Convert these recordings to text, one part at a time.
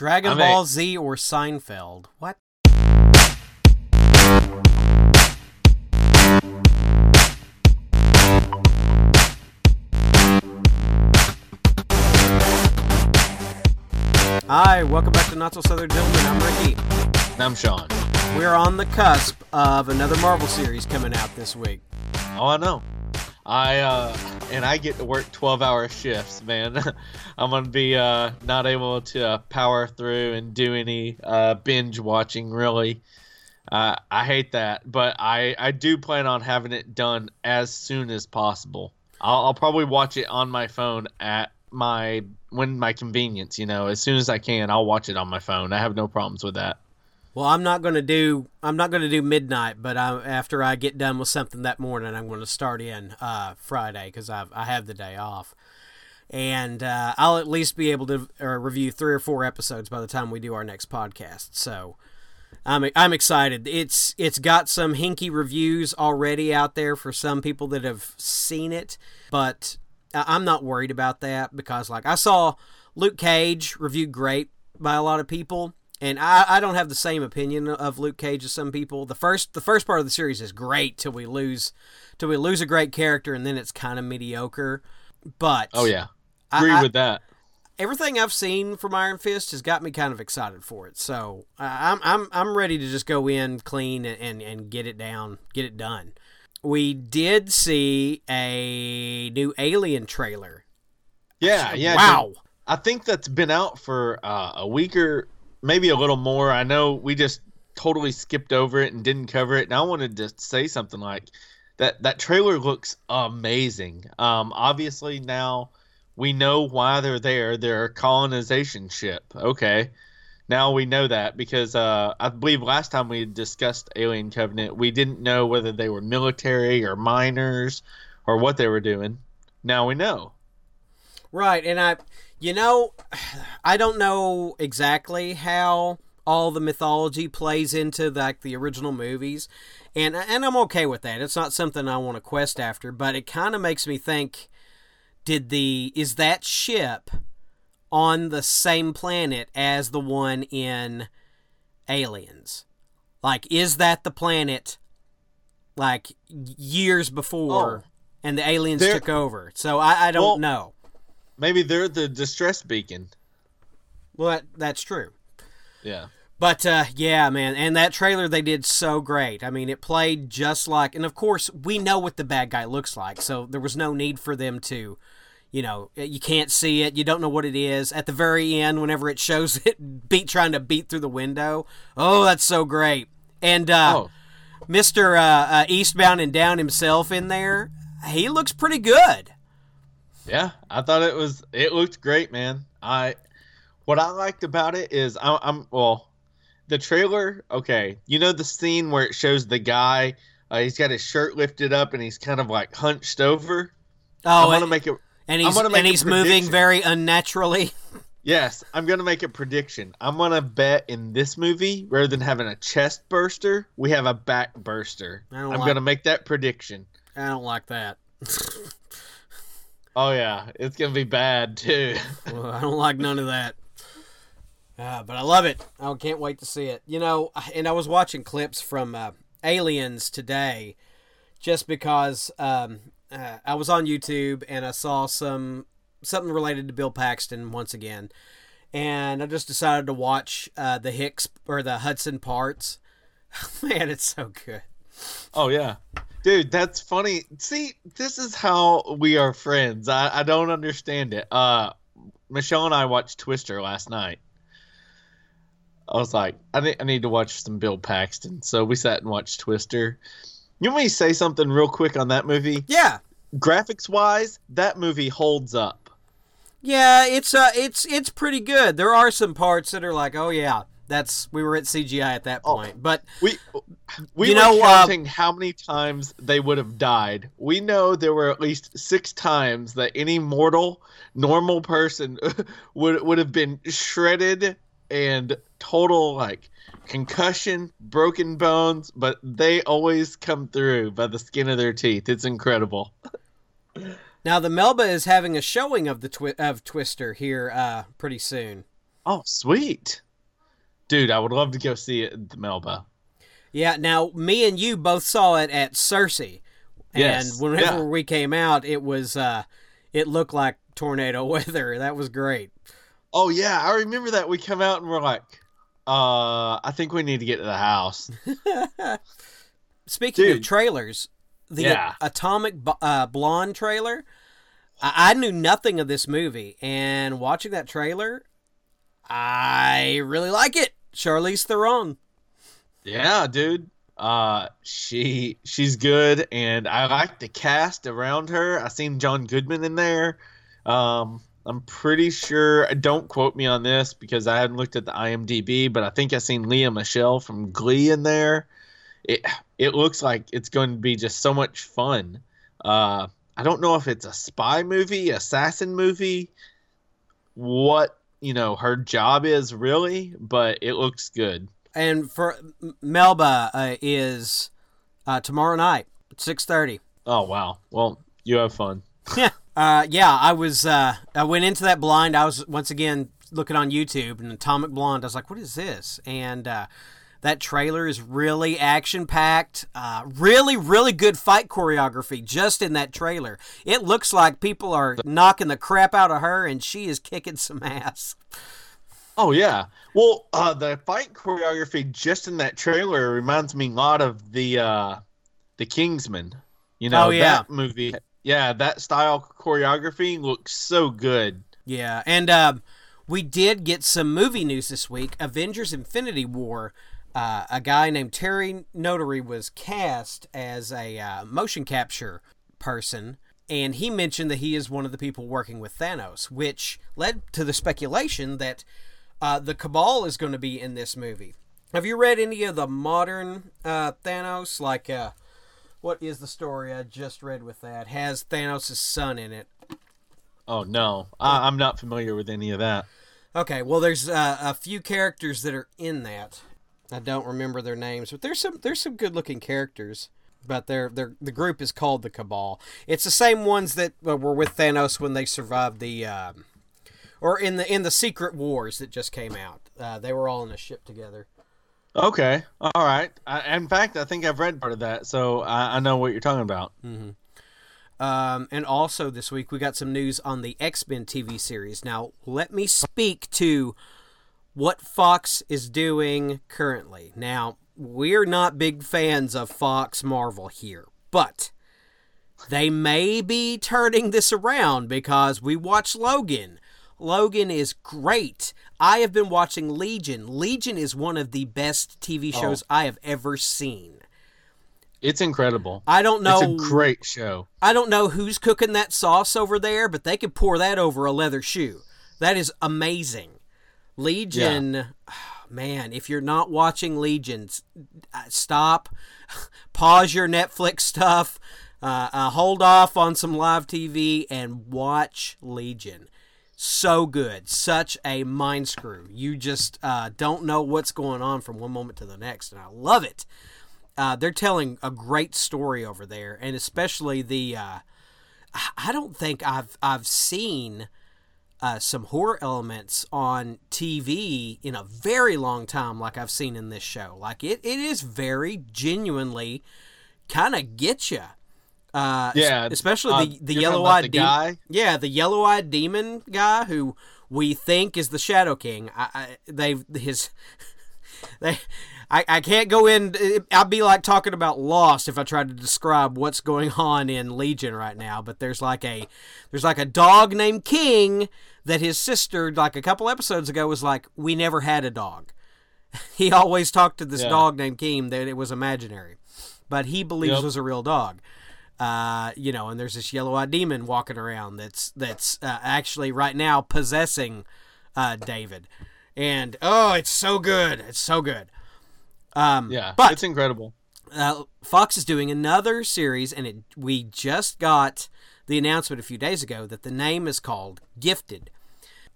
Dragon I'm Ball a- Z or Seinfeld? What? Hi, welcome back to Not So Southern Gentlemen. I'm Ricky. And I'm Sean. We're on the cusp of another Marvel series coming out this week. Oh, I know. I uh, and I get to work 12-hour shifts, man. I'm gonna be uh not able to uh, power through and do any uh binge watching really. Uh, I hate that, but I I do plan on having it done as soon as possible. I'll, I'll probably watch it on my phone at my when my convenience. You know, as soon as I can, I'll watch it on my phone. I have no problems with that. Well, I'm not going to do I'm not going to do midnight, but I, after I get done with something that morning, I'm going to start in uh, Friday because I I have the day off, and uh, I'll at least be able to uh, review three or four episodes by the time we do our next podcast. So. I'm I'm excited. It's it's got some hinky reviews already out there for some people that have seen it, but I'm not worried about that because like I saw Luke Cage reviewed great by a lot of people, and I, I don't have the same opinion of Luke Cage as some people. The first the first part of the series is great till we lose till we lose a great character, and then it's kind of mediocre. But Oh yeah, I- agree I- with that. everything I've seen from Iron Fist has got me kind of excited for it. So uh, I'm I'm I'm ready to just go in clean and, and and get it down, get it done. We did see a new Alien trailer. Yeah, yeah. wow. I think that's been out for uh, a week or maybe a little more. I know we just totally skipped over it and didn't cover it. And I wanted to say something like that. That trailer looks amazing. Um, obviously now we know why they're there. They're a colonization ship. Okay. Now we know that because uh, I believe last time we discussed Alien Covenant, we didn't know whether they were military or miners or what they were doing. Now we know. Right, and I, you know, I don't know exactly how all the mythology plays into like the original movies, and and I'm okay with that. It's not something I want to quest after, but it kind of makes me think: Did the is that ship on the same planet as the one in Aliens? Like, is that the planet? Like years before, Oh. and the aliens took over. So I, I don't Well- know. Maybe they're the distress beacon. Well, that, that's true. Yeah. But uh, yeah, man, and that trailer they did so great. I mean, it played just like, and of course we know what the bad guy looks like, so there was no need for them to, you know, you can't see it, you don't know what it is. At the very end, whenever it shows it beat trying to beat through the window, oh, that's so great. And uh, Oh, Mister uh, uh, Eastbound and Down himself in there, he looks pretty good. Yeah. I thought it was. It looked great, man. I. What I liked about it is I'm, I'm well, the trailer. Okay, you know the scene where it shows the guy. Uh, he's got his shirt lifted up and he's kind of like hunched over. I Oh, want to and, make it. and he's and he's moving very unnaturally. Yes, I'm gonna make a prediction. I'm gonna bet in this movie, rather than having a chest burster, we have a back burster. I don't I'm like- gonna make that prediction. I don't like that. Oh yeah, it's gonna be bad too. Well, I don't like none of that. Uh, but I love it. I can't wait to see it. You know, and I was watching clips from uh, Aliens today, just because um, uh, I was on YouTube and I saw some something related to Bill Paxton once again, and I just decided to watch uh, the Hicks or the Hudson parts. Man, it's so good. Oh yeah, dude, that's funny. See, this is how we are friends. I, I don't understand it. Uh, Michelle and I watched Twister last night. I was like, I need, I need to watch some Bill Paxton, so we sat and watched Twister. You want me to say something real quick on that movie? Yeah, Graphics wise, that movie holds up. yeah, it's uh, it's it's pretty good. There are some parts that are like, oh yeah, that's we were at CGI at that Oh. point, but We we You were know, uh, counting how many times they would have died. We know there were at least six times that any mortal, normal person would would have been shredded and total like concussion, broken bones, but they always come through by the skin of their teeth. It's incredible. Now the Melba is having a showing of the twi- of Twister here uh, pretty soon. Oh, sweet, dude! I would love to go see it at the Melba. Yeah. Now, me and you both saw it at Cersei, Yes, and whenever yeah. we came out, it was uh, it looked like tornado weather. That was great. Oh yeah, I remember that. We come out and we're like, uh, I think we need to get to the house. Speaking of trailers, the Yeah. Atomic uh, Blonde trailer, I-, I knew nothing of this movie, and watching that trailer, I really like it. Charlize Theron. Yeah, dude. Uh, she she's good, and I like the cast around her. I seen John Goodman in there. Um, I'm pretty sure. Don't quote me on this because I haven't looked at the IMDb, but I think I seen Lea Michele from Glee in there. It it looks like it's going to be just so much fun. Uh, I don't know if it's a spy movie, assassin movie, what you know her job is really, but it looks good. And for Melba uh, is uh, tomorrow night at six thirty. Oh wow. Well, you have fun. Yeah. Uh, yeah, I was. Uh, I went into that blind. I was once again looking on YouTube and Atomic Blonde. I was like, "What is this?" And uh, that trailer is really action packed. Uh, really, really good fight choreography just in that trailer. It looks like people are knocking the crap out of her, and she is kicking some ass. Oh yeah. Well, uh, the fight choreography just in that trailer reminds me a lot of the uh, the Kingsman. You know Oh, yeah. that movie. Yeah, that style choreography looks so good. Yeah, and um, we did get some movie news this week. Avengers: Infinity War. Uh, a guy named Terry Notary was cast as a uh, motion capture person, and he mentioned that he is one of the people working with Thanos, which led to the speculation that uh, the Cabal is going to be in this movie. Have you read any of the modern uh, Thanos? Like, uh, what is the story I just read with that? Has Thanos' son in it? Oh no, I, I'm not familiar with any of that. Okay, well, there's uh, a few characters that are in that. I don't remember their names, but there's some there's some good looking characters. But they're, they're, the group is called the Cabal. It's the same ones that uh, were with Thanos when they survived the, um, or in the in the Secret Wars that just came out. Uh, they were all in a ship together. Okay, all right. I, in fact, I think I've read part of that, so I, I know what you're talking about. Um, and also this week we got some news on the X Men TV series. Now let me speak to what Fox is doing currently. Now we're not big fans of Fox Marvel here, but they may be turning this around because we watch Logan. Logan is great. I have been watching Legion. Legion is one of the best TV oh. shows I have ever seen. It's incredible. I don't know It's a great show. I don't know who's cooking that sauce over there, but they could pour that over a leather shoe. That is amazing. Legion, man, if you're not watching Legion, uh, stop, pause your Netflix stuff, uh, uh, hold off on some live TV, and watch Legion. So good, such a mind screw. You just uh, don't know what's going on from one moment to the next, and I love it. Uh, they're telling a great story over there, and especially the. Uh, I don't think I've I've seen uh, some horror elements on TV in a very long time, like I've seen in this show. Like it, it is very genuinely kind of get you. Uh, Yeah, es- especially uh, the the yellow eyed guy? Yeah, the yellow eyed demon guy who we think is the Shadow King. I, I they his they I, I can't go in I'd be like talking about Lost if I tried to describe what's going on in Legion right now, but there's like a there's like a dog named King that his sister like a couple episodes ago was like we never had a dog. He always talked to this Yeah. dog named King that it was imaginary, but he believes Yep. was a real dog. Uh, you know, and there's this yellow-eyed demon walking around that's that's uh, actually right now possessing uh, David, and oh, it's so good, it's so good. Um, Yeah, but it's incredible. uh, Fox is doing another series, and it, we just got the announcement a few days ago that the name is called Gifted,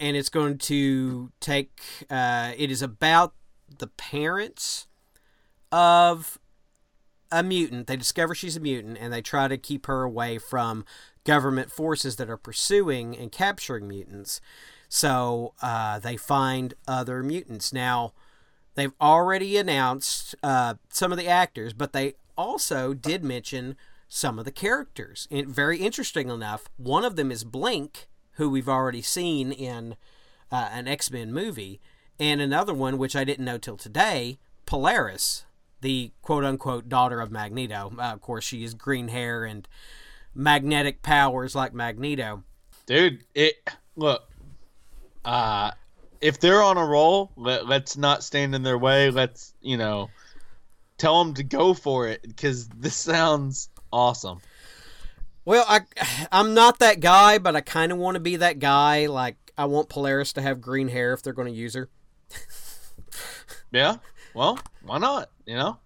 and it's going to take. Uh, it is about the parents of a mutant. They discover she's a mutant, and they try to keep her away from government forces that are pursuing and capturing mutants. So uh, they find other mutants. Now, they've already announced uh, some of the actors, but they also did mention some of the characters. And very interesting enough, one of them is Blink, who we've already seen in uh, an X Men movie, and another one, which I didn't know till today, Polaris, the quote unquote daughter of Magneto. Uh, of course, she has green hair and magnetic powers like Magneto. Dude, it look. Uh, if they're on a roll, let, let's not stand in their way. Let's you know, tell them to go for it because this sounds awesome. Well, I I'm not that guy, but I kind of want to be that guy. Like I want Polaris to have green hair if they're going to use her. yeah. Well, why not? You know.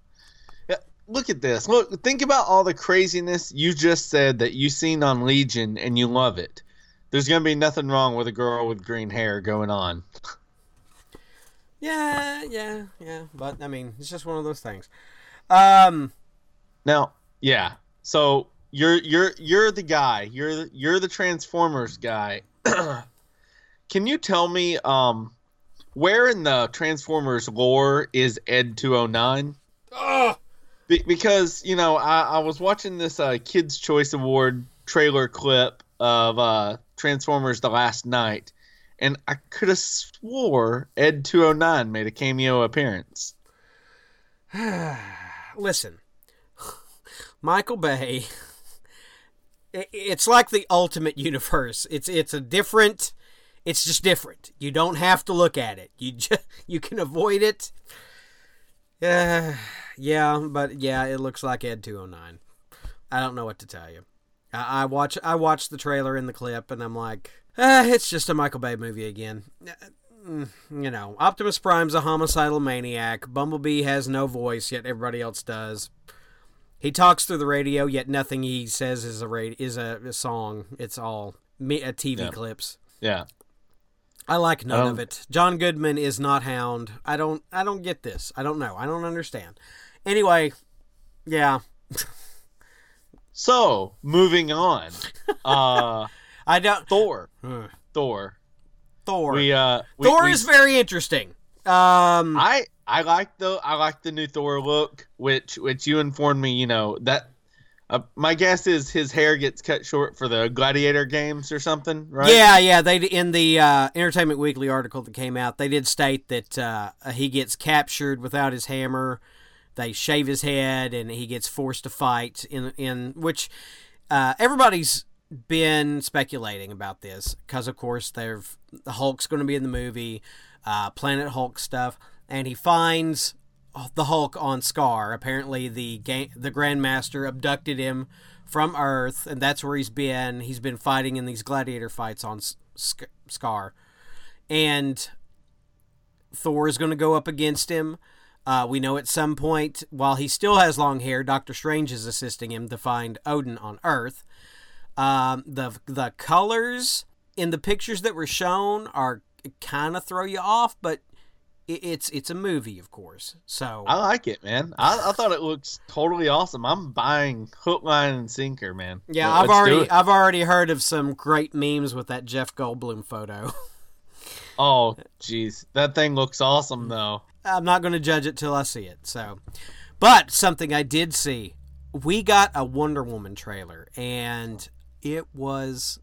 Yeah. Look at this. Look. Think about all the craziness you just said that you seen on Legion, and you love it. There's gonna be nothing wrong with a girl with green hair going on. Yeah, yeah, yeah. But I mean, it's just one of those things. Um. Now, yeah. So you're you're you're the guy. You're the, you're the Transformers guy. Can you tell me um where in the Transformers lore is Ed 209? Oh. Be- because, you know, I, I was watching this uh, Kids Choice Award trailer clip of uh, Transformers the Last Knight, and I could have swore Ed 209 made a cameo appearance. Listen, Michael Bay it's like the ultimate universe. It's it's a different. It's just different. You don't have to look at it. You just you can avoid it. Yeah, yeah, but yeah, it looks like Ed two hundred nine. I don't know what to tell you. I, I watch I watched the trailer in the clip, and I'm like, ah, it's just a Michael Bay movie again. Mm, you know, Optimus Prime's a homicidal maniac. Bumblebee has no voice, yet everybody else does. He talks through the radio, yet nothing he says is a radio, is a, a song. It's all me, TV Yeah. clips. Yeah. I like none Um, of it. John Goodman is not Hound. I don't. I don't get this. I don't know. I don't understand. Anyway, yeah, So, moving on. Uh I don't. Thor. Hmm. Thor. Thor. We uh we, Thor we- is very interesting. Um, I I like the I like the new Thor look, which which you informed me. You know that uh, my guess is his hair gets cut short for the Gladiator games or something, right? Yeah, yeah. They in the uh, Entertainment Weekly article that came out, they did state that uh, he gets captured without his hammer. They shave his head, and he gets forced to fight. In in which uh, everybody's been speculating about this because, of course, they've the Hulk's going to be in the movie, uh, Planet Hulk stuff, and he finds the Hulk on Sakaar. Apparently, the ga- the Grandmaster abducted him from Earth, and that's where he's been. He's been fighting in these gladiator fights on S- Sc- Sakaar, and Thor is going to go up against him. Uh, we know at some point, while he still has long hair, Doctor Strange is assisting him to find Odin on Earth. Um, the the colors in the pictures that were shown are kind of throw you off, but it's it's a movie, of course. So I like it, man. I, I thought it looks totally awesome. I'm buying hook, line, and sinker, man. yeah, Let- I've already. I've already heard of some great memes with that Jeff Goldblum photo. Oh, jeez, that thing looks awesome mm. though. I'm not going to judge it till I see it. So, but something I did see, we got a Wonder Woman trailer, and it was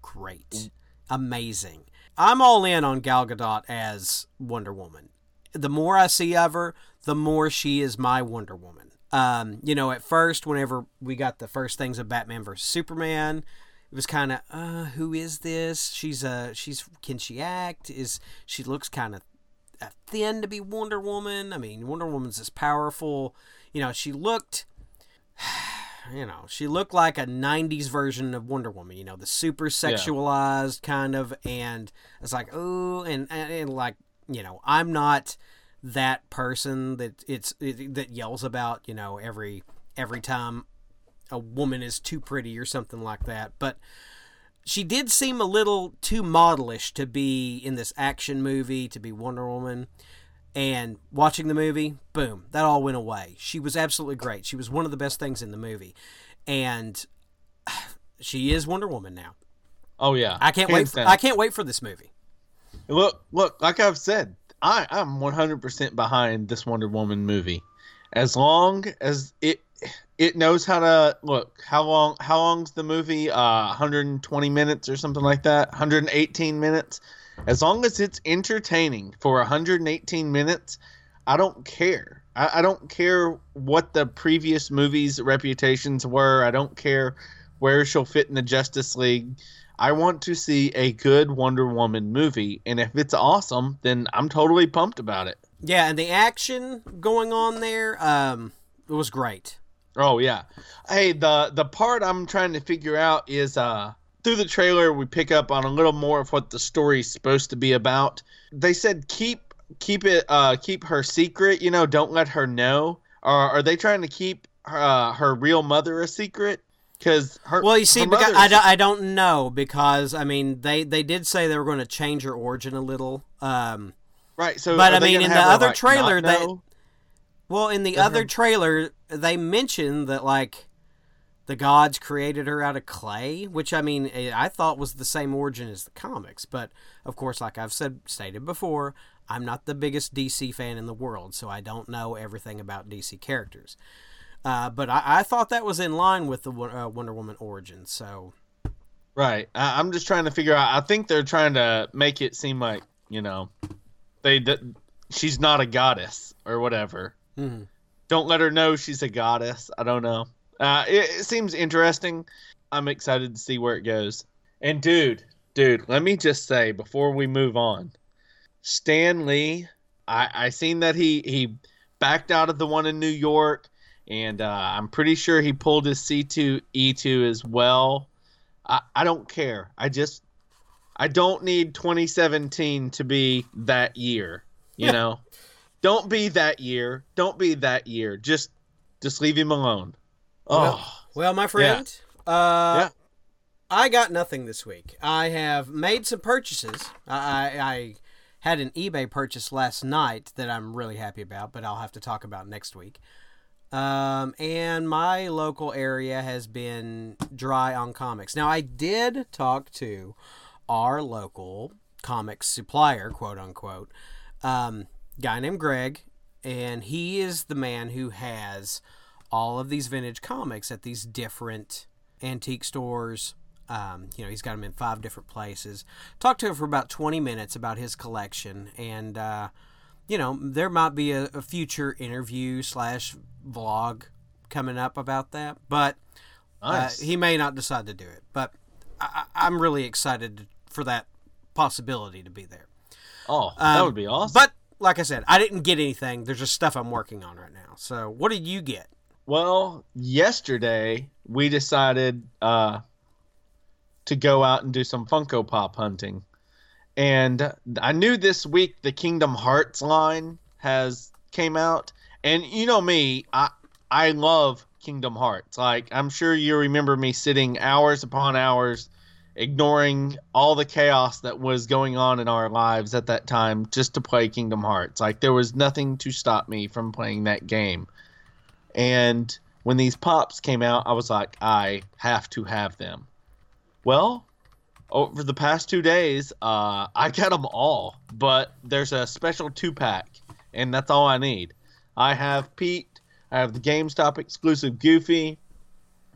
great, mm. amazing. I'm all in on Gal Gadot as Wonder Woman. The more I see of her, the more she is my Wonder Woman. Um, you know, at first, whenever we got the first things of Batman versus Superman, it was kind of, uh, who is this? She's a, she's, can she act? Is she looks kind of uh, thin to be Wonder Woman. I mean, Wonder Woman's this powerful. You know, she looked, you know, she looked like a '90s version of Wonder Woman. You know, the super sexualized kind of, and it's like, oh, and, and and like, you know, I'm not that person that it's it, that yells about, you know, every every time a woman is too pretty or something like that, but she did seem a little too modelish to be in this action movie to be Wonder Woman. And watching the movie, boom, that all went away. She was absolutely great. She was one of the best things in the movie, and she is Wonder Woman now. Oh yeah, I can't Hands wait. For, down. I can't wait for this movie. Look, look, like I've said, I I'm 100% behind this Wonder Woman movie. As long as it it knows how to look. How long how long's the movie? Uh 120 minutes or something like that. 118 minutes. As long as it's entertaining for 118 minutes, I don't care. I, I don't care what the previous movies' reputations were. I don't care where she'll fit in the Justice League. I want to see a good Wonder Woman movie, and if it's awesome, then I'm totally pumped about it. Yeah, and the action going on there, um, it was great. Oh yeah. Hey, the the part I'm trying to figure out is uh through the trailer we pick up on a little more of what the story's supposed to be about. They said keep keep it uh keep her secret, you know, don't let her know. Or are they trying to keep uh, her real mother a secret? Because her Well, you see, because I, don't- I don't know because I mean they they did say they were going to change her origin a little. Um, right. So, but I mean, in the her, other like, trailer, they- well, in the Does other her- trailer, they mentioned that like the gods created her out of clay, which I mean eh, I thought was the same origin as the comics. But of course, like I've said stated before, I'm not the biggest DC fan in the world, so I don't know everything about DC characters. Uh, but I, I thought that was in line with the uh, Wonder Woman origin. So Right. I, I'm just trying to figure out. I think they're trying to make it seem like you know, they that she's not a goddess or whatever. mhm. Don't let her know she's a goddess. I don't know. Uh, it, it seems interesting. I'm excited to see where it goes. And dude, dude, let me just say before we move on, Stan Lee. I I seen that he he backed out of the one in New York, and uh, I'm pretty sure he pulled his C2 E2 as well. I I don't care. I just I don't need 2017 to be that year. You Yeah. know, don't be that year. Don't be that year. Just just leave him alone. Oh, Well, my friend, uh, Yeah. I got nothing this week. I have made some purchases. I, I, I had an eBay purchase last night that I'm really happy about, but I'll have to talk about next week. Um, and my local area has been dry on comics. Now, I did talk to our local comics supplier, quote unquote, um, guy named Greg, and he is the man who has all of these vintage comics at these different antique stores. Um, you know, he's got them in five different places. Talked to him for about 20 minutes about his collection, and uh, you know, there might be a, a future interview slash vlog coming up about that, but nice. uh, he may not decide to do it. But I, I'm really excited for that possibility to be there. oh, that um, would be awesome. But like I said, I didn't get anything. There's just stuff I'm working on right now. So, what did you get? Well, yesterday we decided uh, to go out and do some Funko Pop hunting, and I knew this week the Kingdom Hearts line has came out, and you know me, I I love Kingdom Hearts. Like I'm sure you remember me sitting hours upon hours ignoring all the chaos that was going on in our lives at that time just to play Kingdom Hearts. Like there was nothing to stop me from playing that game. And when these pops came out, I was like, I have to have them. Well, over the past two days, uh, I got them all, but there's a special two pack, and that's all I need. I have Pete, I have the GameStop exclusive Goofy,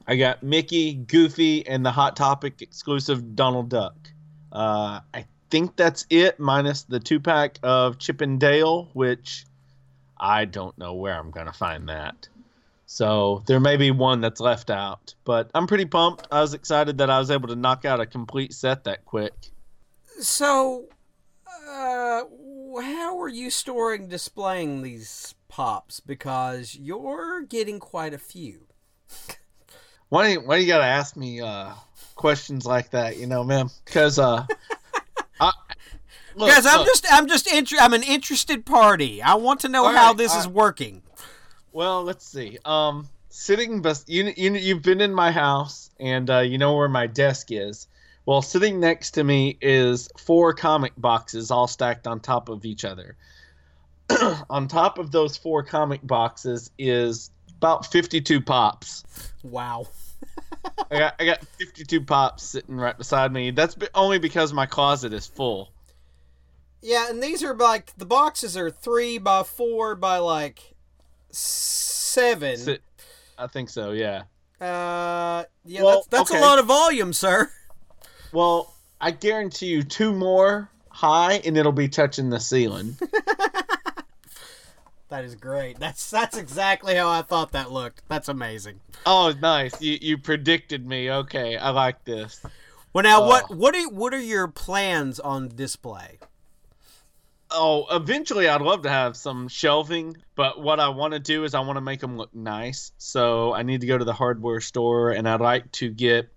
I got Mickey, Goofy, and the Hot Topic exclusive Donald Duck. Uh, I think that's it, minus the two pack of Chip and Dale, which I don't know where I'm going to find that. So there may be one that's left out, but I'm pretty pumped. I was excited that I was able to knock out a complete set that quick. So, uh, how are you storing, displaying these pops? Because you're getting quite a few. Why do you, why do you got to ask me uh, questions like that, you know, man? Because uh, I, look, Guys, I'm look. just, I'm just, inter- I'm an interested party. I want to know All how right, this all is working. Well, let's see. Um, sitting, bes- you you you've been in my house, and uh, you know where my desk is. Well, sitting next to me is four comic boxes all stacked on top of each other. on top of those four comic boxes is about 52 pops. Wow. I got I got 52 pops sitting right beside me. That's only because my closet is full. Yeah, and these are like the boxes are three by four by like seven. Si- I think so. Yeah. Uh, yeah, Well, that's that's okay. a lot of volume, sir. Well, I guarantee you two more high, and it'll be touching the ceiling. That is great. That's that's exactly how I thought that looked. That's amazing. oh, nice. You you predicted me. Okay, I like this. Well, now what Oh. what are what are your plans on display? Oh, eventually I'd love to have some shelving, but what I want to do is I want to make them look nice. So I need to go to the hardware store and I'd like to get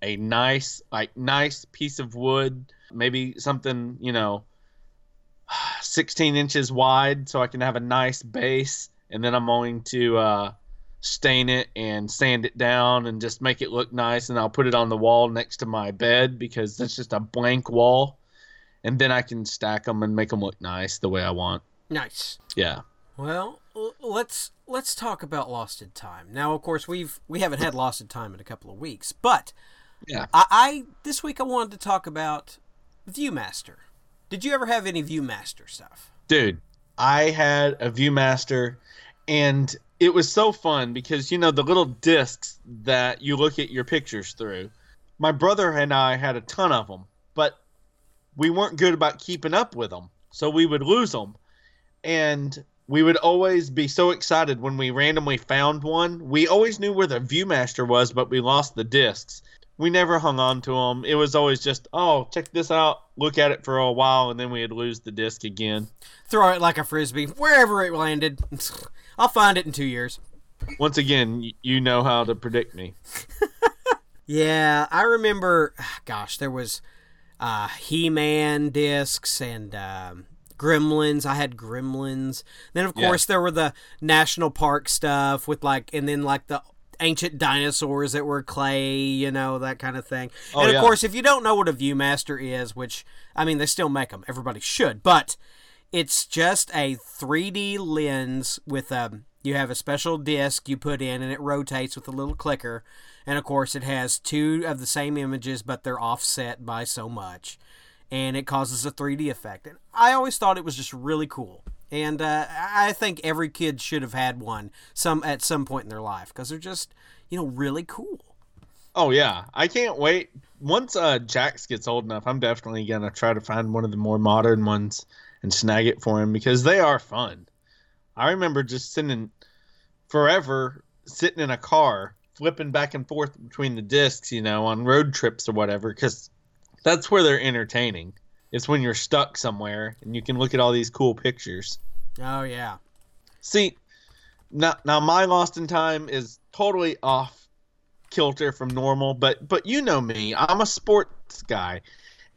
a nice like nice piece of wood, maybe something, you know, 16 inches wide so I can have a nice base and then I'm going to uh stain it and sand it down and just make it look nice and I'll put it on the wall next to my bed because that's just a blank wall and then I can stack them and make them look nice the way I want. Nice. Yeah. Well, let's let's talk about Lost in Time. Now, of course, we've we haven't had Lost in Time in a couple of weeks, but Yeah. I, I this week I wanted to talk about ViewMaster. Did you ever have any ViewMaster stuff? Dude, I had a ViewMaster and it was so fun because you know the little discs that you look at your pictures through. My brother and I had a ton of them, but we weren't good about keeping up with them. So we would lose them. And we would always be so excited when we randomly found one. We always knew where the ViewMaster was, but we lost the discs. We never hung on to them. It was always just, oh, check this out, look at it for a while, and then we'd lose the disc again. Throw it like a frisbee wherever it landed. I'll find it in two years. Once again, you know how to predict me. Yeah, I remember. Gosh, there was uh, He-Man discs and um, Gremlins. I had Gremlins. Then of Yeah. course there were the national park stuff with like, and then like the ancient dinosaurs that were clay, you know, that kind of thing. Oh, and of yeah. course, if you don't know what a ViewMaster is, which I mean they still make them, everybody should, but it's just a 3D lens with a you have a special disc you put in and it rotates with a little clicker and of course it has two of the same images but they're offset by so much. And it causes a 3D effect. And I always thought it was just really cool. And uh, I think every kid should have had one some at some point in their life because they're just you know really cool. Oh yeah, I can't wait. Once uh, Jax gets old enough, I'm definitely gonna try to find one of the more modern ones and snag it for him because they are fun. I remember just sitting forever, sitting in a car, flipping back and forth between the discs, you know, on road trips or whatever, because that's where they're entertaining. It's when you're stuck somewhere and you can look at all these cool pictures. oh yeah See, now now my Lost in Time is totally off kilter from normal, but but you know me, I'm a sports guy,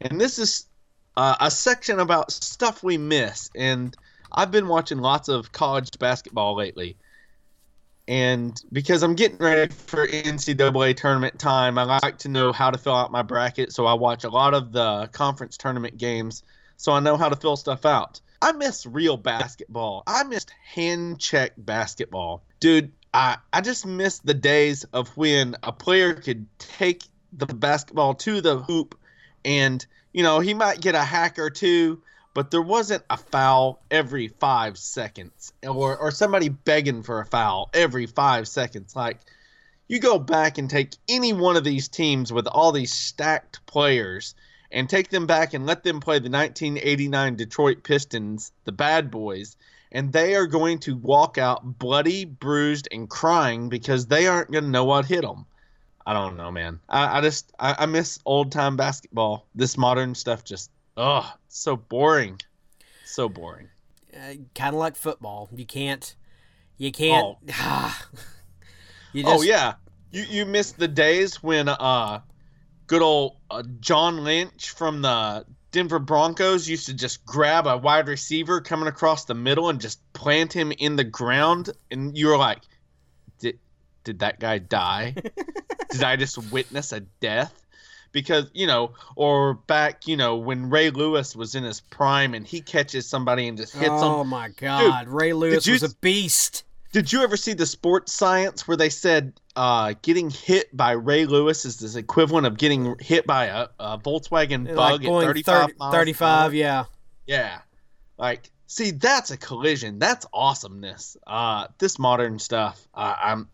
and this is uh, a section about stuff we miss. And I've been watching lots of college basketball lately, and because I'm getting ready for NCAA tournament time, I like to know how to fill out my bracket. So I watch a lot of the conference tournament games, so I know how to fill stuff out. I miss real basketball. I missed hand check basketball. Dude, I, I just miss the days of when a player could take the basketball to the hoop and, you know, he might get a hack or two, but there wasn't a foul every five seconds or, or somebody begging for a foul every five seconds. Like, you go back and take any one of these teams with all these stacked players and take them back and let them play the 1989 Detroit Pistons, the bad boys, and they are going to walk out bloody, bruised, and crying because they aren't going to know what hit them. I don't know, man. I, I just I, I miss old time basketball. This modern stuff just oh, so boring, so boring. uh, kind of like football you can't you can't you oh yeah, you you miss the days when uh, good old uh, John Lynch from the Denver Broncos used to just grab a wide receiver coming across the middle and just plant him in the ground, and you were like, did did that guy die? did I just witness a death? Because you know, or back, you know, when Ray Lewis was in his prime and he catches somebody and just hits them. oh my god ray lewis you was a beast Did you ever see the sports science where they said uh, getting hit by Ray Lewis is the equivalent of getting hit by a, a Volkswagen like Bug at 35 30 miles 35 yeah? Yeah. Like, see, that's a collision. That's awesomeness. Uh, this modern stuff. Uh, I'm.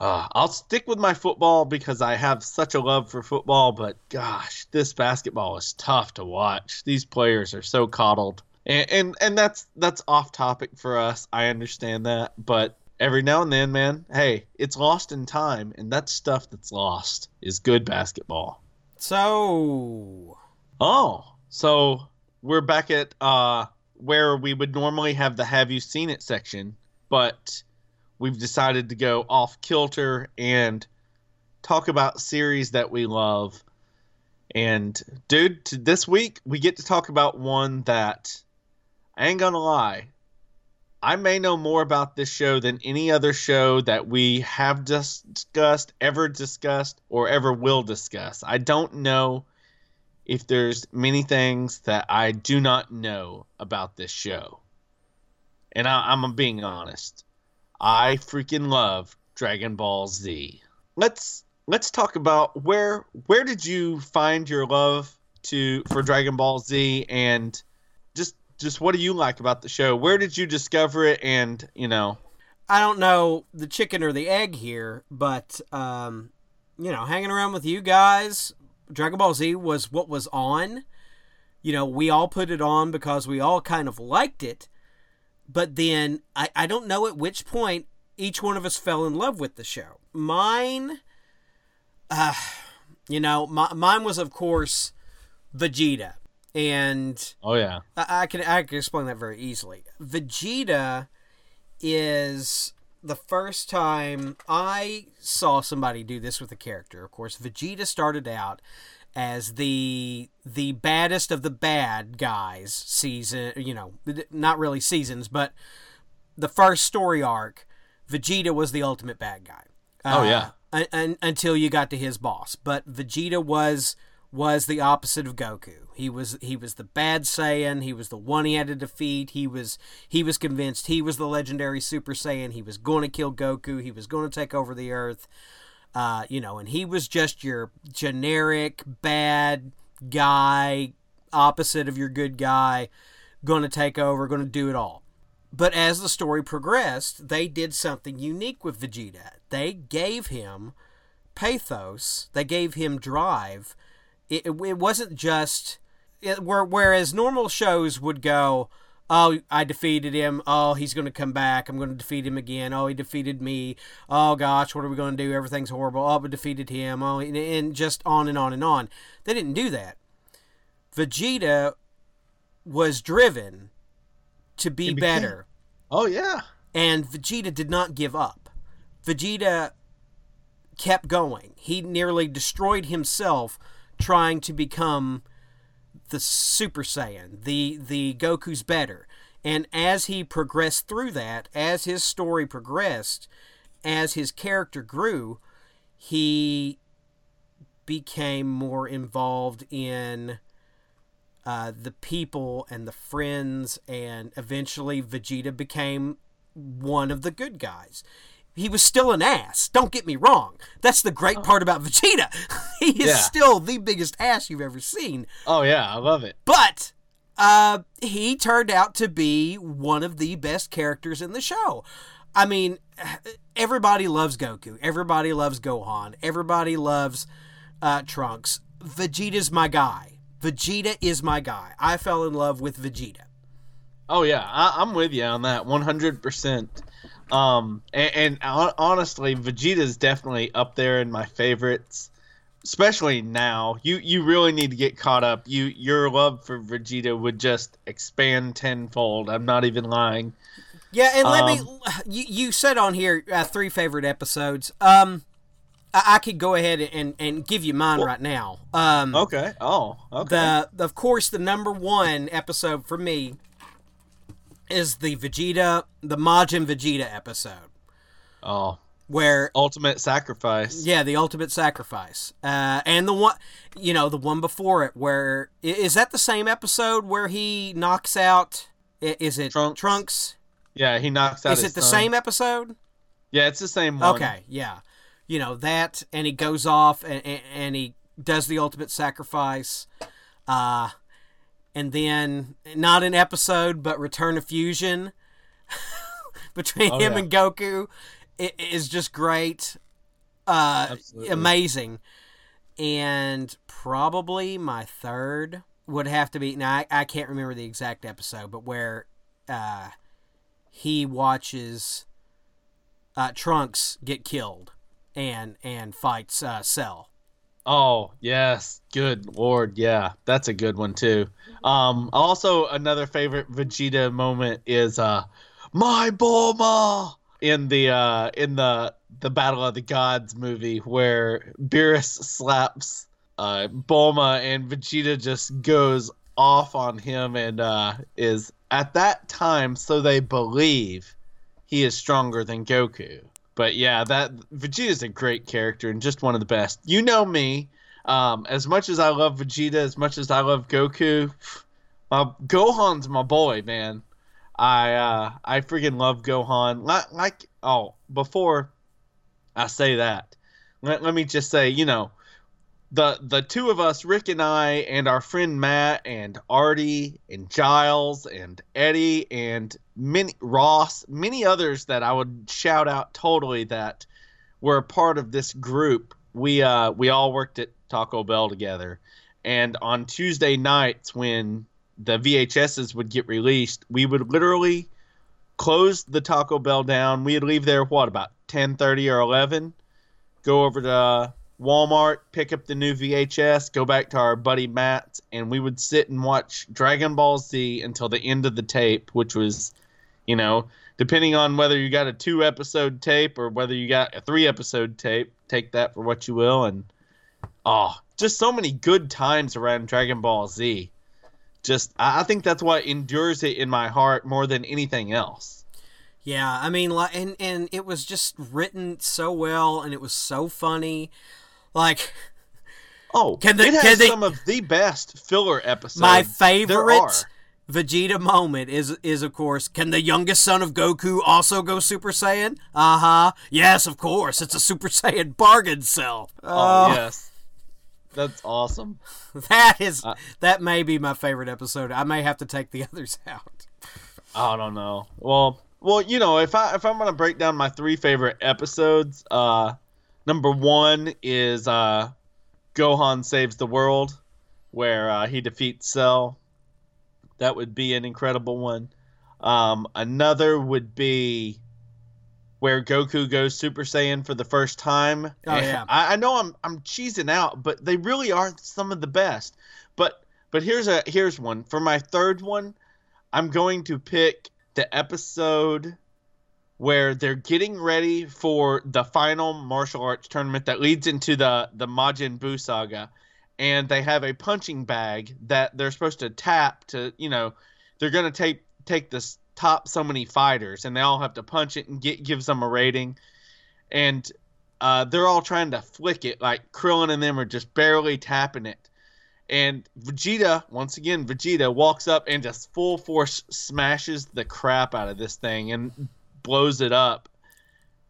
Uh, I'll stick with my football because I have such a love for football, but gosh, this basketball is tough to watch. These players are so coddled, and and, and that's that's off topic for us. I understand that, but every now and then, man, hey, it's lost in time, and that stuff that's lost is good basketball. So, Oh, so we're back at uh where we would normally have the have you seen it section, but we've decided to go off kilter and talk about series that we love. And dude, this week we get to talk about one that I ain't gonna lie. I may know more about this show than any other show that we have discussed, ever discussed, or ever will discuss. I don't know if there's many things that I do not know about this show. And I, I'm being honest. I freaking love Dragon Ball Z. Let's let's talk about where where did you find your love to for Dragon Ball Z and just just what do you like about the show? Where did you discover it and, you know, I don't know the chicken or the egg here, but um, you know, hanging around with you guys, Dragon Ball Z was what was on. You know, we all put it on because we all kind of liked it. But then I, I don't know at which point each one of us fell in love with the show. Mine, uh, you know, my, mine was of course Vegeta, and oh yeah. I, I can I can explain that very easily. Vegeta is the first time I saw somebody do this with a character. Of course, Vegeta started out as the the baddest of the bad guys season, you know, not really seasons, but the first story arc, Vegeta was the ultimate bad guy. Oh, yeah. Uh, un- un- until you got to his boss, but Vegeta was was the opposite of Goku. He was he was the bad Saiyan. He was the one he had to defeat. He was he was convinced he was the legendary Super Saiyan. He was going to kill Goku. He was going to take over the Earth. Uh, you know, and he was just your generic bad guy, opposite of your good guy, going to take over, going to do it all. But as the story progressed, they did something unique with Vegeta. They gave him pathos. They gave him drive. It, it wasn't just it, where, whereas normal shows would go, oh, I defeated him. Oh, he's going to come back. I'm going to defeat him again. Oh, he defeated me. Oh gosh, what are we going to do? Everything's horrible. Oh, we defeated him. Oh, and, and just on and on and on. They didn't do that. Vegeta was driven to be became- better. Oh yeah. And Vegeta did not give up. Vegeta kept going. He nearly destroyed himself trying to become the Super Saiyan, the the Goku's better. And as he progressed through that, as his story progressed, as his character grew, he became more involved in uh, the people and the friends, and eventually Vegeta became one of the good guys. He was still an ass. Don't get me wrong. That's the great part about Vegeta. he is Yeah. still the biggest ass you've ever seen. Oh yeah, I love it. But uh, he turned out to be one of the best characters in the show. I mean, everybody loves Goku. Everybody loves Gohan. Everybody loves uh, Trunks. Vegeta's my guy. Vegeta is my guy. I fell in love with Vegeta. Oh yeah, I, I'm with you on that 100. percent Um, and, and hon- honestly, Vegeta's definitely up there in my favorites, especially now. You you really need to get caught up. You your love for Vegeta would just expand tenfold. I'm not even lying. Yeah, and let me. Um, You, you said on here uh, three favorite episodes. Um, I, I could go ahead and, and give you mine right now. Um, Okay. Oh. Okay. the of course the number one episode for me is the Vegeta, the Majin Vegeta episode, oh, where ultimate sacrifice. yeah, the ultimate sacrifice, uh, and the one, you know, the one before it, Where is that the same episode where he knocks out? Is it Trunks. Trunks? Yeah, he knocks out. Is it the son. same episode? Yeah, it's the same one. Okay, yeah. You know that, and he goes off and, and, and he does the ultimate sacrifice. Uh, and then not an episode, but Return of Fusion between Oh, him yeah. and Goku i- is just great, uh, amazing. And probably my third would have to be now. I, I can't remember the exact episode, but where uh, he watches uh, Trunks get killed and and fights uh, Cell. Oh yes, good lord, yeah, that's a good one too. Um, also another favorite Vegeta moment is uh, my Bulma in the uh in the the Battle of the Gods movie where Beerus slaps uh Bulma and Vegeta just goes off on him and uh is at that time so they believe he is stronger than Goku. But yeah, that Vegeta's a great character and just one of the best. You know me. Um, as much as I love Vegeta, as much as I love Goku, my Gohan's my boy, man. I uh, I freaking love Gohan. Like, like oh, before I say that, let, let me just say, you know, the the two of us, Rick and I, and our friend Matt and Artie and Giles and Eddie and many Ross, many others that I would shout out totally that were a part of this group. We uh we all worked at Taco Bell together, and on Tuesday nights when the VHSs would get released, we would literally close the Taco Bell down. We'd leave there what about ten thirty or eleven, go over to Walmart, pick up the new VHS, go back to our buddy Matt, and we would sit and watch Dragon Ball Z until the end of the tape, which was, you know, depending on whether you got a two episode tape or whether you got a three episode tape, take that for what you will. And, oh, just so many good times around Dragon Ball Z. Just, I think that's what endures it in my heart more than anything else. Yeah, I mean, and and it was just written so well, and it was so funny. Like Oh, Can they- it has they- some of the best filler episodes. my favorite. Vegeta moment is is of course, can the youngest son of Goku also go Super Saiyan? Uh huh. Yes, of course. It's a Super Saiyan bargain cell. Oh, Oh, yes. That's awesome. that is Uh, that may be my favorite episode. I may have to take the others out. I don't know. Well, well, you know, if I if I'm gonna break down my three favorite episodes, uh, number one is uh, Gohan saves the world, where uh, he defeats Cell. That would be an incredible one. Um, another would be where Goku goes Super Saiyan for the first time. Oh, yeah. I, I know I'm I'm cheesing out, but they really are some of the best. But but here's a here's one for my third one. I'm going to pick the episode where they're getting ready for the final martial arts tournament that leads into the the Majin Buu saga, and they have a punching bag that they're supposed to tap to you know they're gonna take take this top so many fighters and they all have to punch it and get gives them a rating, and uh, they're all trying to flick it like Krillin and them are just barely tapping it. And Vegeta, once again, Vegeta walks up and just full force smashes the crap out of this thing. And blows it up.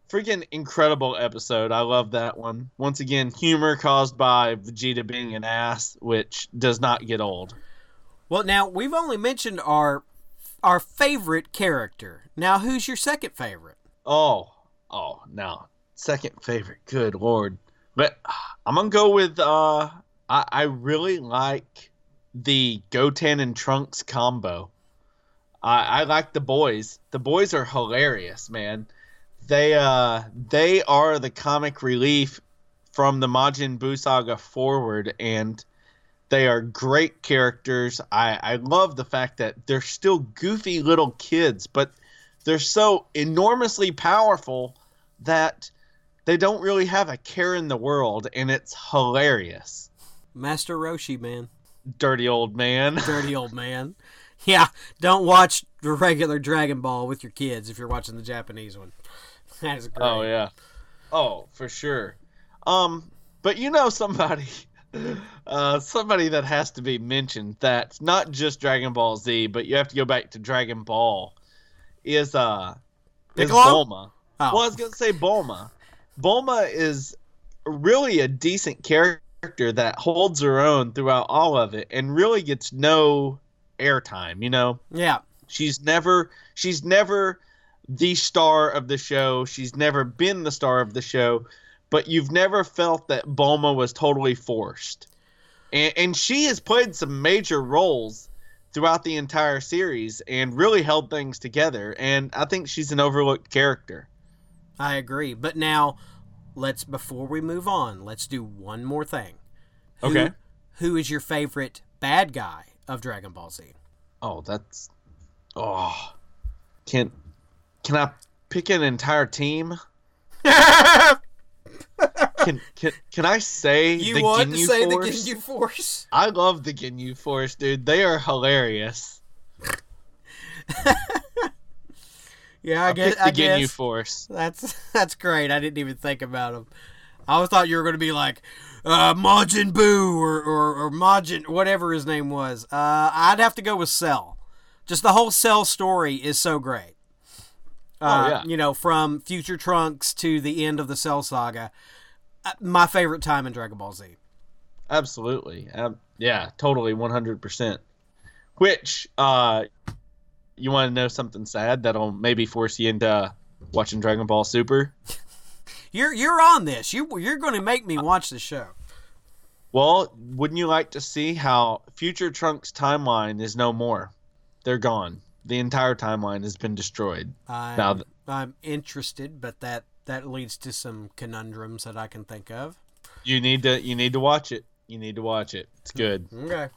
Freaking incredible episode. I love that one. Once again, humor caused by Vegeta being an ass, which does not get old. Well, now we've only mentioned our our favorite character. Now, who's your second favorite? Oh, oh, no, second favorite. Good lord. But uh, I'm gonna go with. uh I, I really like the Goten and Trunks combo. I, I like the boys. The boys are hilarious, man. They uh they are the comic relief from the Majin Buu saga forward, and they are great characters. I I love the fact that they're still goofy little kids, but they're so enormously powerful that they don't really have a care in the world, and it's hilarious. Master Roshi, man. Dirty old man. Dirty old man. Yeah, don't watch the regular Dragon Ball with your kids if you're watching the Japanese one. That is great. Oh yeah. Oh, for sure. Um, but you know somebody, uh, somebody that has to be mentioned that's not just Dragon Ball Z, but you have to go back to Dragon Ball. Is uh, is Piccolo? Bulma. Oh. Well, I was gonna say Bulma. Bulma is really a decent character that holds her own throughout all of it, and really gets no airtime. You know, Yeah. she's never she's never the star of the show. She's never been the star of the show, but you've never felt that Bulma was totally forced. And, and she has played some major roles throughout the entire series and really held things together. And I think she's an overlooked character. I agree. But now, let's before we move on, let's do one more thing. Who- Okay. Who is your favorite bad guy of Dragon Ball Z? Oh, that's oh. Can can I pick an entire team? Can can can I say you the want to say Force? the Ginyu Force? I love the Ginyu Force, dude. They are hilarious. Yeah, I, I guess. the I Ginyu guess. Force. That's that's great. I didn't even think about them. I always thought you were going to be like uh, Majin Buu or, or or Majin whatever his name was. Uh, I'd have to go with Cell. Just the whole Cell story is so great. Uh, Oh, yeah. You know, from Future Trunks to the end of the Cell saga, uh, my favorite time in Dragon Ball Z. Absolutely. Um, yeah, totally 100%. Which uh you want to know something sad that'll maybe force you into watching Dragon Ball Super? You're you're on this. You you're going to make me watch the show. Well, wouldn't you like to see how Future Trunks timeline is no more? They're gone. The entire timeline has been destroyed. I'm, Now th- I'm interested, but that that leads to some conundrums that I can think of. You need to you need to watch it. You need to watch it. It's good. Okay.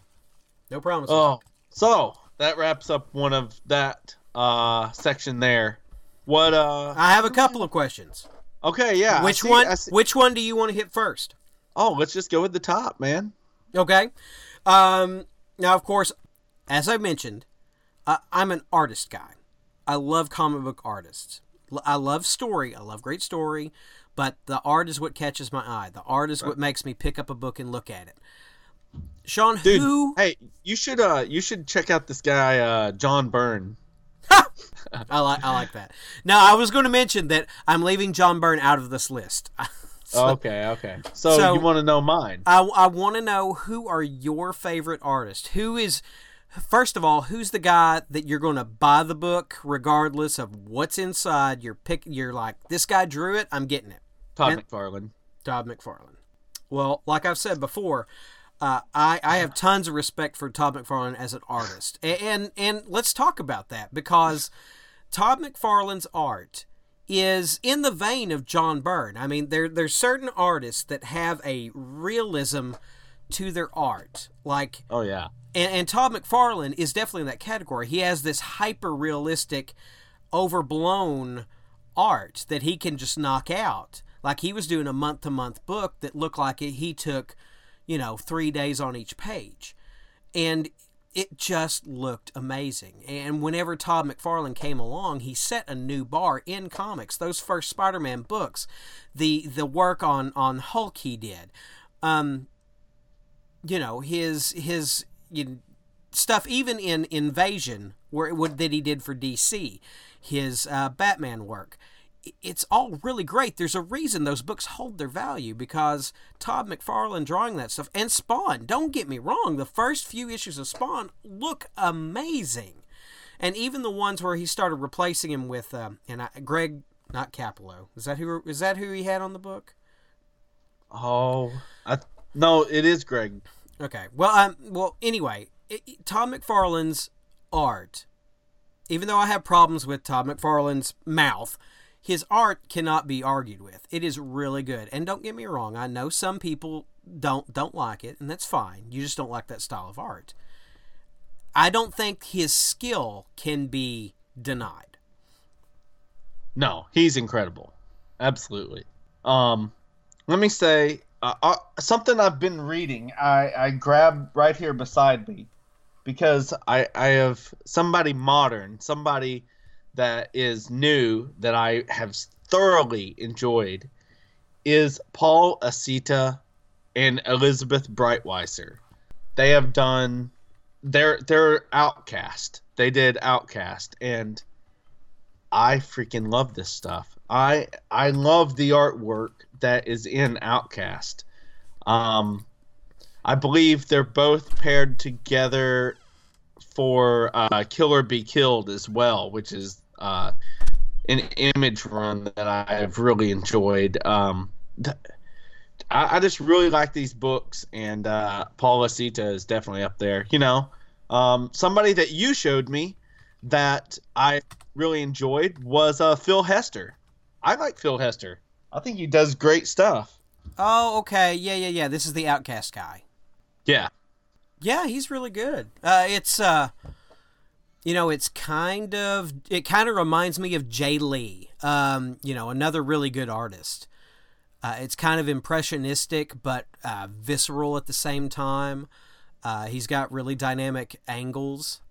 No promises. Oh, so that wraps up one of that uh section there. What uh I have a couple of questions. Okay, yeah. Which see- one which one do you want to hit first? Oh, let's just go with the top, man. Okay. Um now of course, as I mentioned, uh, I'm an artist guy. I love comic book artists. L- I love story. I love great story, but the art is what catches my eye. The art is what makes me pick up a book and look at it. Sean, Dude, who hey, you should uh you should check out this guy uh John Byrne. I like I like that. Now I was going to mention that I'm leaving John Byrne out of this list. So- okay, okay. So, So- you want to know mine? I, I want to know who are your favorite artists. Who is, first of all, who's the guy that you're going to buy the book regardless of what's inside? You're pick. You're like this guy drew it. I'm getting it. Todd and- McFarlane. Todd McFarlane. Well, like I've said before, uh, I I have tons of respect for Todd McFarlane as an artist, and, and and let's talk about that because Todd McFarlane's art is in the vein of John Byrne. I mean, there there's certain artists that have a realism to their art, like Oh yeah. and, and Todd McFarlane is definitely in that category. He has this hyper realistic, overblown art that he can just knock out. Like he was doing a month to month book that looked like it, he took, you know, three days on each page. And it just looked amazing. And whenever Todd McFarlane came along, he set a new bar in comics. Those first Spider-Man books, the the work on on Hulk he did, um, you know his his you know, stuff even in Invasion where it would that he did for DC, his uh, Batman work. It's all really great. There's a reason those books hold their value because Todd McFarlane drawing that stuff and Spawn. Don't get me wrong, the first few issues of Spawn look amazing, and even the ones where he started replacing him with um, and I, Greg, not Capullo. Is that who? Is that who he had on the book? Oh, I no, it is Greg. Okay. Well, um, well, anyway, it, it- Todd McFarlane's art, even though I have problems with Todd McFarlane's mouth, his art cannot be argued with. It is really good. And don't get me wrong, I know some people don't don't like it, and that's fine. You just don't like that style of art. I don't think his skill can be denied. No, he's incredible. Absolutely. Um, let me say uh, uh, something I've been reading. I I grabbed right here beside me because I I have somebody modern, somebody that is new that I have thoroughly enjoyed is Paul Azaceta and Elizabeth Breitweiser. They have done they're they're Outcast. They did Outcast and I freaking love this stuff. I I love the artwork that is in Outcast. Um, I believe they're both paired together for uh, Kill or Be Killed as well, which is uh, an image run that I've really enjoyed. Um, th- I, I, just really like these books, and uh, Paul Azaceta is definitely up there. You know, um, somebody that you showed me that I really enjoyed was uh, Phil Hester. I like Phil Hester. I think he does great stuff. Oh, okay. Yeah, yeah, yeah. This is the Outcast guy. Yeah. Yeah, he's really good. Uh, it's uh, you know, it's kind of it kind of reminds me of Jae Lee. Um, you know, another really good artist. Uh, it's kind of impressionistic, but uh, visceral at the same time. Uh, he's got really dynamic angles.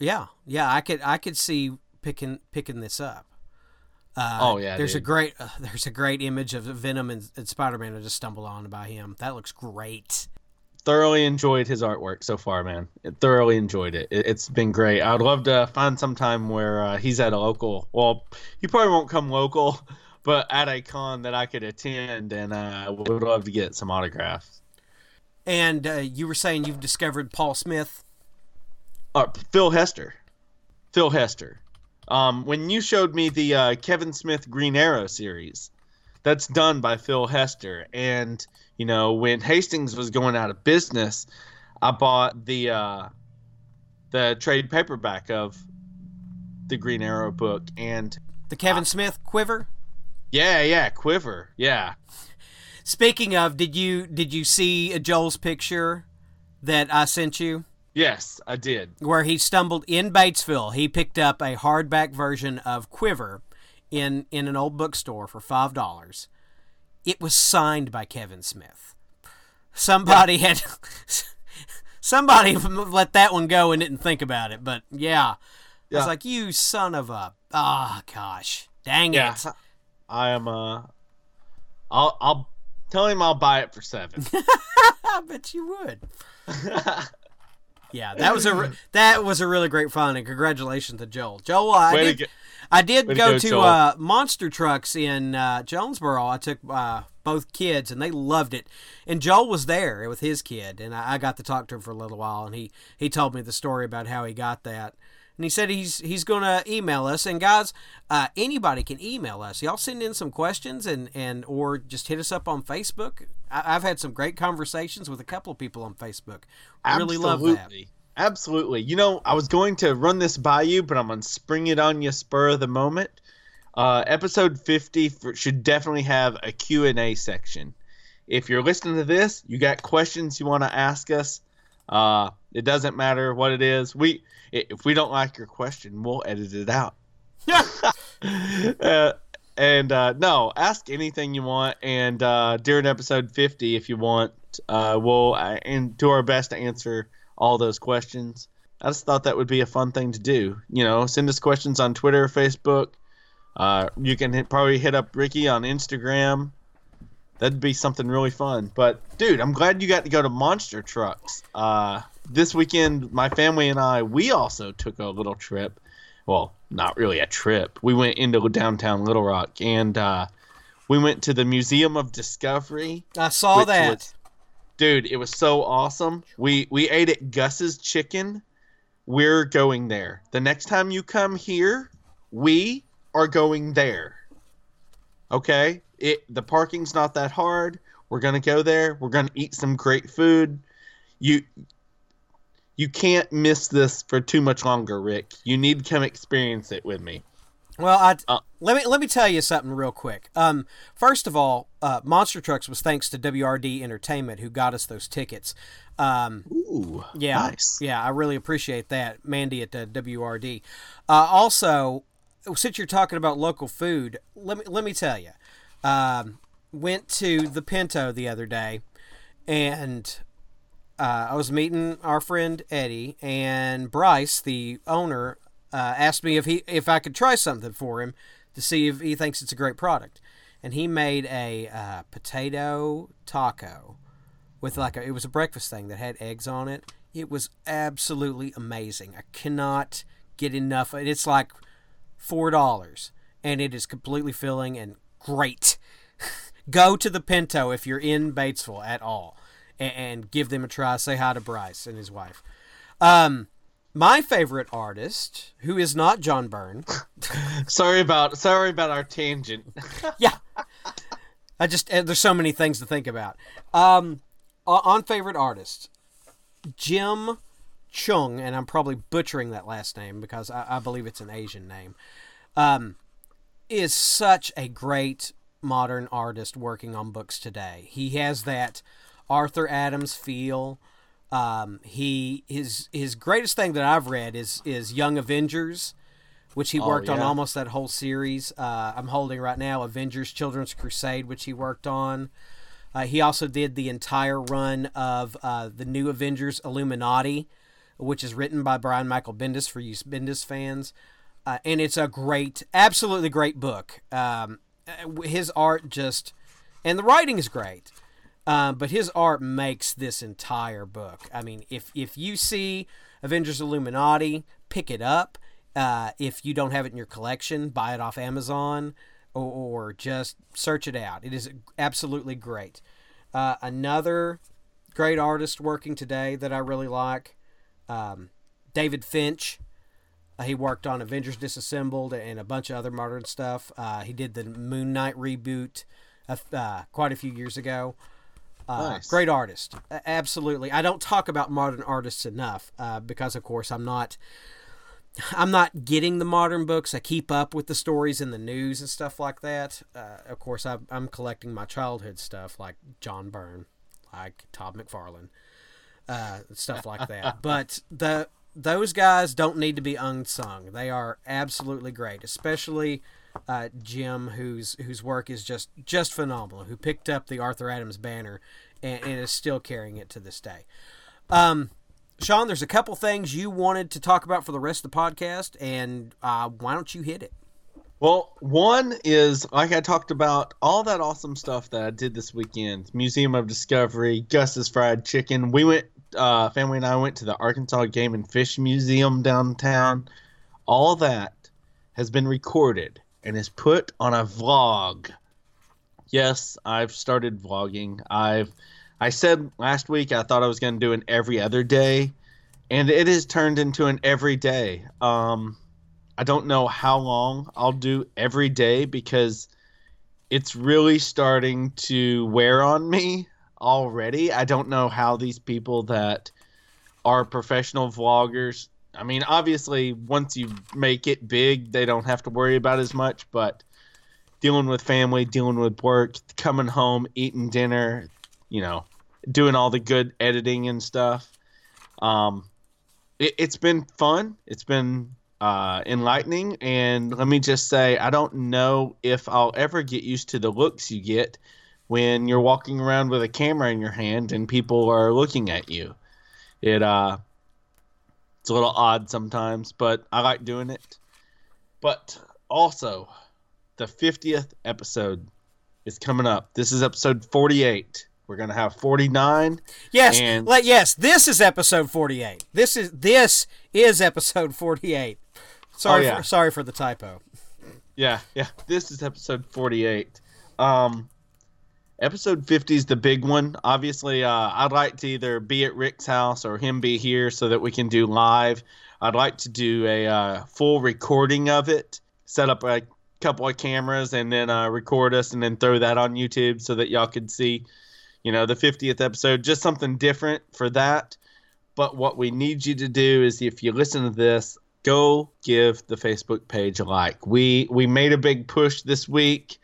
Yeah, yeah, I could I could see picking picking this up. Uh, oh yeah, there's dude. a great uh, there's a great image of Venom and, and Spider Man I just stumbled on by him. That looks great. Thoroughly enjoyed his artwork so far, man. It, thoroughly enjoyed it. it. has been great. I'd love to find some time where uh, he's at a local. Well, he probably won't come local, but at a con that I could attend, and uh, would love to get some autographs. And uh, you were saying you've discovered Paul Smith. Uh, Phil Hester. Phil Hester. Um, when you showed me the uh, Kevin Smith Green Arrow series, that's done by Phil Hester. And you know, when Hastings was going out of business, I bought the uh, the trade paperback of the Green Arrow book and the Kevin Smith Quiver. Yeah, yeah, Quiver. Yeah. Speaking of, did you did you see Joel's picture that I sent you? Yes, I did. Where he stumbled in Batesville, he picked up a hardback version of Quiver in in an old bookstore for five dollars. It was signed by Kevin Smith. Somebody yeah. had somebody let that one go and didn't think about it, but yeah. yeah. I was like, "You son of a ah, oh, gosh, dang yeah. it!" I am. Uh, I'll I'll tell him I'll buy it for seven. I bet you would. Yeah, that was a that was a really great fun, and congratulations to Joel. Joel, I did, I did go, go, to uh, Monster Trucks in uh, Jonesboro. I took uh, both kids, and they loved it. And Joel was there with his kid, and I, I, got to talk to him for a little while, and he he told me the story about how he got that. And he said he's he's going to email us. And guys, uh, anybody can email us. Y'all send in some questions and and or just hit us up on Facebook. I, have had some great conversations with a couple of people on Facebook. I really love that. Absolutely. You know, I was going to run this by you, but I'm going to spring it on you spur of the moment. Uh, episode 50 for, should definitely have a Q&A section. If you're listening to this, you got questions you want to ask us, uh, it doesn't matter what it is. We if we don't like your question, we'll edit it out. uh, and uh, no, ask anything you want. And uh, during episode 50, if you want, uh, we'll uh, and do our best to answer all those questions. I just thought that would be a fun thing to do. You know, send us questions on Twitter, Facebook. Uh, you can hit, probably hit up Ricky on Instagram. That'd be something really fun. But dude, I'm glad you got to go to Monster Trucks. Uh, this weekend, my family and I, we also took a little trip. Well, not really a trip. We went into downtown Little Rock and uh, we went to the Museum of Discovery. I saw that. Was, dude, it was so awesome. We we ate at Gus's Chicken. We're going there. The next time you come here, we are going there. Okay? It the parking's not that hard. We're going to go there. We're going to eat some great food. You you can't miss this for too much longer, Rick. You need to come experience it with me. Well, I uh, let me let me tell you something real quick. Um, first of all, uh, Monster Trucks was thanks to WRD Entertainment who got us those tickets. Um, Ooh, yeah, nice. Yeah, I really appreciate that, Mandy at uh, WRD. Uh, also, since you're talking about local food, let me let me tell you. Um, went to the Pinto the other day, and uh, I was meeting our friend Eddie and Bryce, the owner, uh, asked me if he if I could try something for him to see if he thinks it's a great product, and he made a uh, potato taco with like a, it was a breakfast thing that had eggs on it. It was absolutely amazing. I cannot get enough. It's like four dollars, and it is completely filling and great. Go to the Pinto if you're in Batesville at all and, and give them a try. Say hi to Bryce and his wife. Um, my favorite artist, who is not John Byrne. sorry about sorry about our tangent. yeah, I just uh, there's so many things to think about. Um, on favorite artist, Jim Cheung, and I'm probably butchering that last name because I, I believe it's an Asian name. Um, is such a great modern artist working on books today. He has that Arthur Adams feel. Um, he his his greatest thing that I've read is is Young Avengers, which he oh, worked yeah. on almost that whole series. Uh, I'm holding right now Avengers Children's Crusade, which he worked on. Uh, he also did the entire run of uh, the New Avengers Illuminati, which is written by Brian Michael Bendis for you Bendis fans. Uh, and it's a great, absolutely great book. Um, his art just, and the writing is great, uh, but his art makes this entire book. I mean, if if you see Avengers Illuminati, pick it up. Uh, if you don't have it in your collection, buy it off Amazon or, or just search it out. It is absolutely great. Uh, another great artist working today that I really like, um, David Finch. Uh, he worked on Avengers Disassembled and a bunch of other modern stuff. Uh, he did the Moon Knight reboot uh, quite a few years ago. Uh, nice. Great artist, absolutely. I don't talk about modern artists enough uh, because, of course, I'm not. I'm not getting the modern books. I keep up with the stories in the news and stuff like that. Uh, of course, I, I'm collecting my childhood stuff like John Byrne, like Todd McFarlane, stuff like that. but the those guys don't need to be unsung. They are absolutely great, especially uh, Jim, whose whose work is just just phenomenal. Who picked up the Arthur Adams banner and, and is still carrying it to this day. Um, Sean, there's a couple things you wanted to talk about for the rest of the podcast, and uh, why don't you hit it? Well, one is like I talked about all that awesome stuff that I did this weekend. Museum of Discovery, Gus's Fried Chicken. We went uh, family and I went to the Arkansas Game and Fish Museum downtown. All that has been recorded and is put on a vlog. Yes, I've started vlogging. I've I said last week I thought I was going to do an every other day, and it has turned into an every day. Um, I don't know how long I'll do every day because it's really starting to wear on me already. I don't know how these people that are professional vloggers. I mean, obviously, once you make it big, they don't have to worry about as much. But dealing with family, dealing with work, coming home, eating dinner, you know, doing all the good editing and stuff. Um, it, has been fun. It's been uh, enlightening. And let me just say, I don't know if I'll ever get used to the looks you get when you're walking around with a camera in your hand and people are looking at you. It uh it's a little odd sometimes, but I like doing it. But also, the 50th episode is coming up. This is episode 48. We're gonna have 49. Yes, and... like yes, this is episode 48. This is this is episode 48. Sorry, oh, yeah. for, sorry for the typo. Yeah, yeah. This is episode 48. Um, episode 50 is the big one. Obviously, uh, I'd like to either be at Rick's house or him be here so that we can do live. I'd like to do a uh, full recording of it, set up a couple of cameras, and then uh, record us and then throw that on YouTube so that y'all could see, you know, the 50th episode. Just something different for that. But what we need you to do is if you listen to this, go give the Facebook page a like. We we made a big push this week,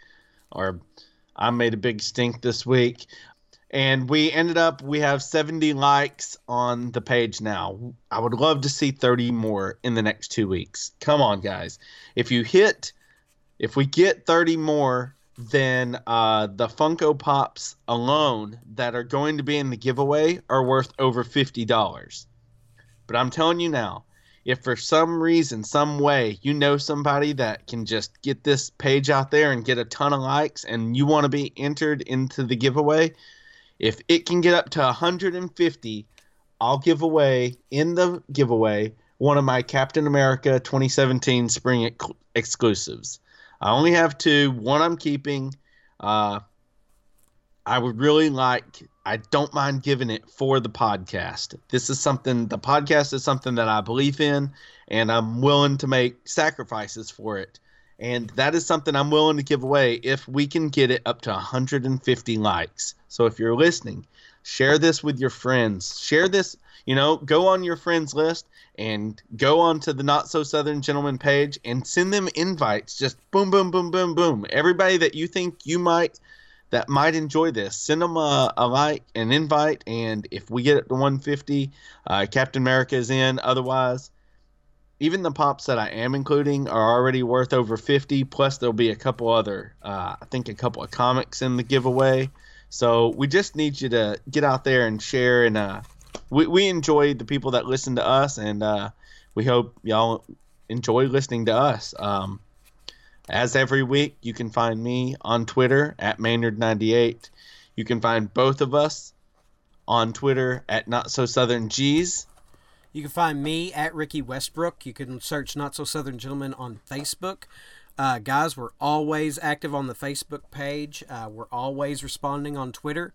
or I made a big stink this week. And we ended up, we have 70 likes on the page now. I would love to see 30 more in the next two weeks. Come on, guys. If you hit, if we get 30 more, then uh, the Funko Pops alone that are going to be in the giveaway are worth over $50. But I'm telling you now, if for some reason, some way, you know somebody that can just get this page out there and get a ton of likes and you want to be entered into the giveaway, if it can get up to 150, I'll give away in the giveaway one of my Captain America 2017 spring ex- exclusives. I only have two. One I'm keeping. Uh, I would really like. I don't mind giving it for the podcast. This is something. The podcast is something that I believe in, and I'm willing to make sacrifices for it. And that is something I'm willing to give away if we can get it up to 150 likes. So if you're listening, share this with your friends. Share this, you know, go on your friends list and go on to the Not So Southern Gentleman page and send them invites. Just boom, boom, boom, boom, boom. Everybody that you think you might that might enjoy this, send them a, a like, an invite, and if we get to 150, uh, Captain America is in. Otherwise, even the pops that I am including are already worth over 50. Plus, there'll be a couple other, uh, I think, a couple of comics in the giveaway. So we just need you to get out there and share. And uh, we we enjoy the people that listen to us, and uh, we hope y'all enjoy listening to us. Um, as every week, you can find me on Twitter at Maynard98. You can find both of us on Twitter at Not So Southern G's. You can find me at Ricky Westbrook. You can search Not So Southern Gentlemen on Facebook. Uh, guys, we're always active on the Facebook page. Uh, we're always responding on Twitter.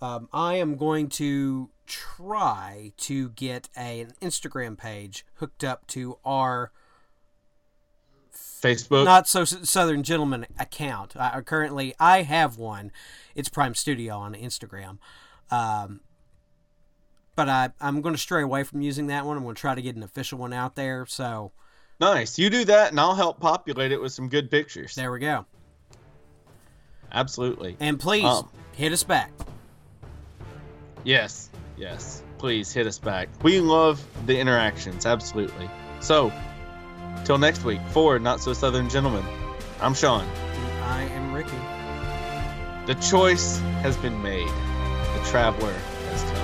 Um, I am going to try to get a, an Instagram page hooked up to our Facebook. Not so Southern Gentleman account. I, currently, I have one. It's Prime Studio on Instagram. Um, but I, I'm going to stray away from using that one. I'm going to try to get an official one out there. So nice. You do that, and I'll help populate it with some good pictures. There we go. Absolutely. And please um, hit us back. Yes, yes. Please hit us back. We love the interactions. Absolutely. So, till next week, for Not So Southern Gentlemen, I'm Sean. I am Ricky. The choice has been made. The traveler has come.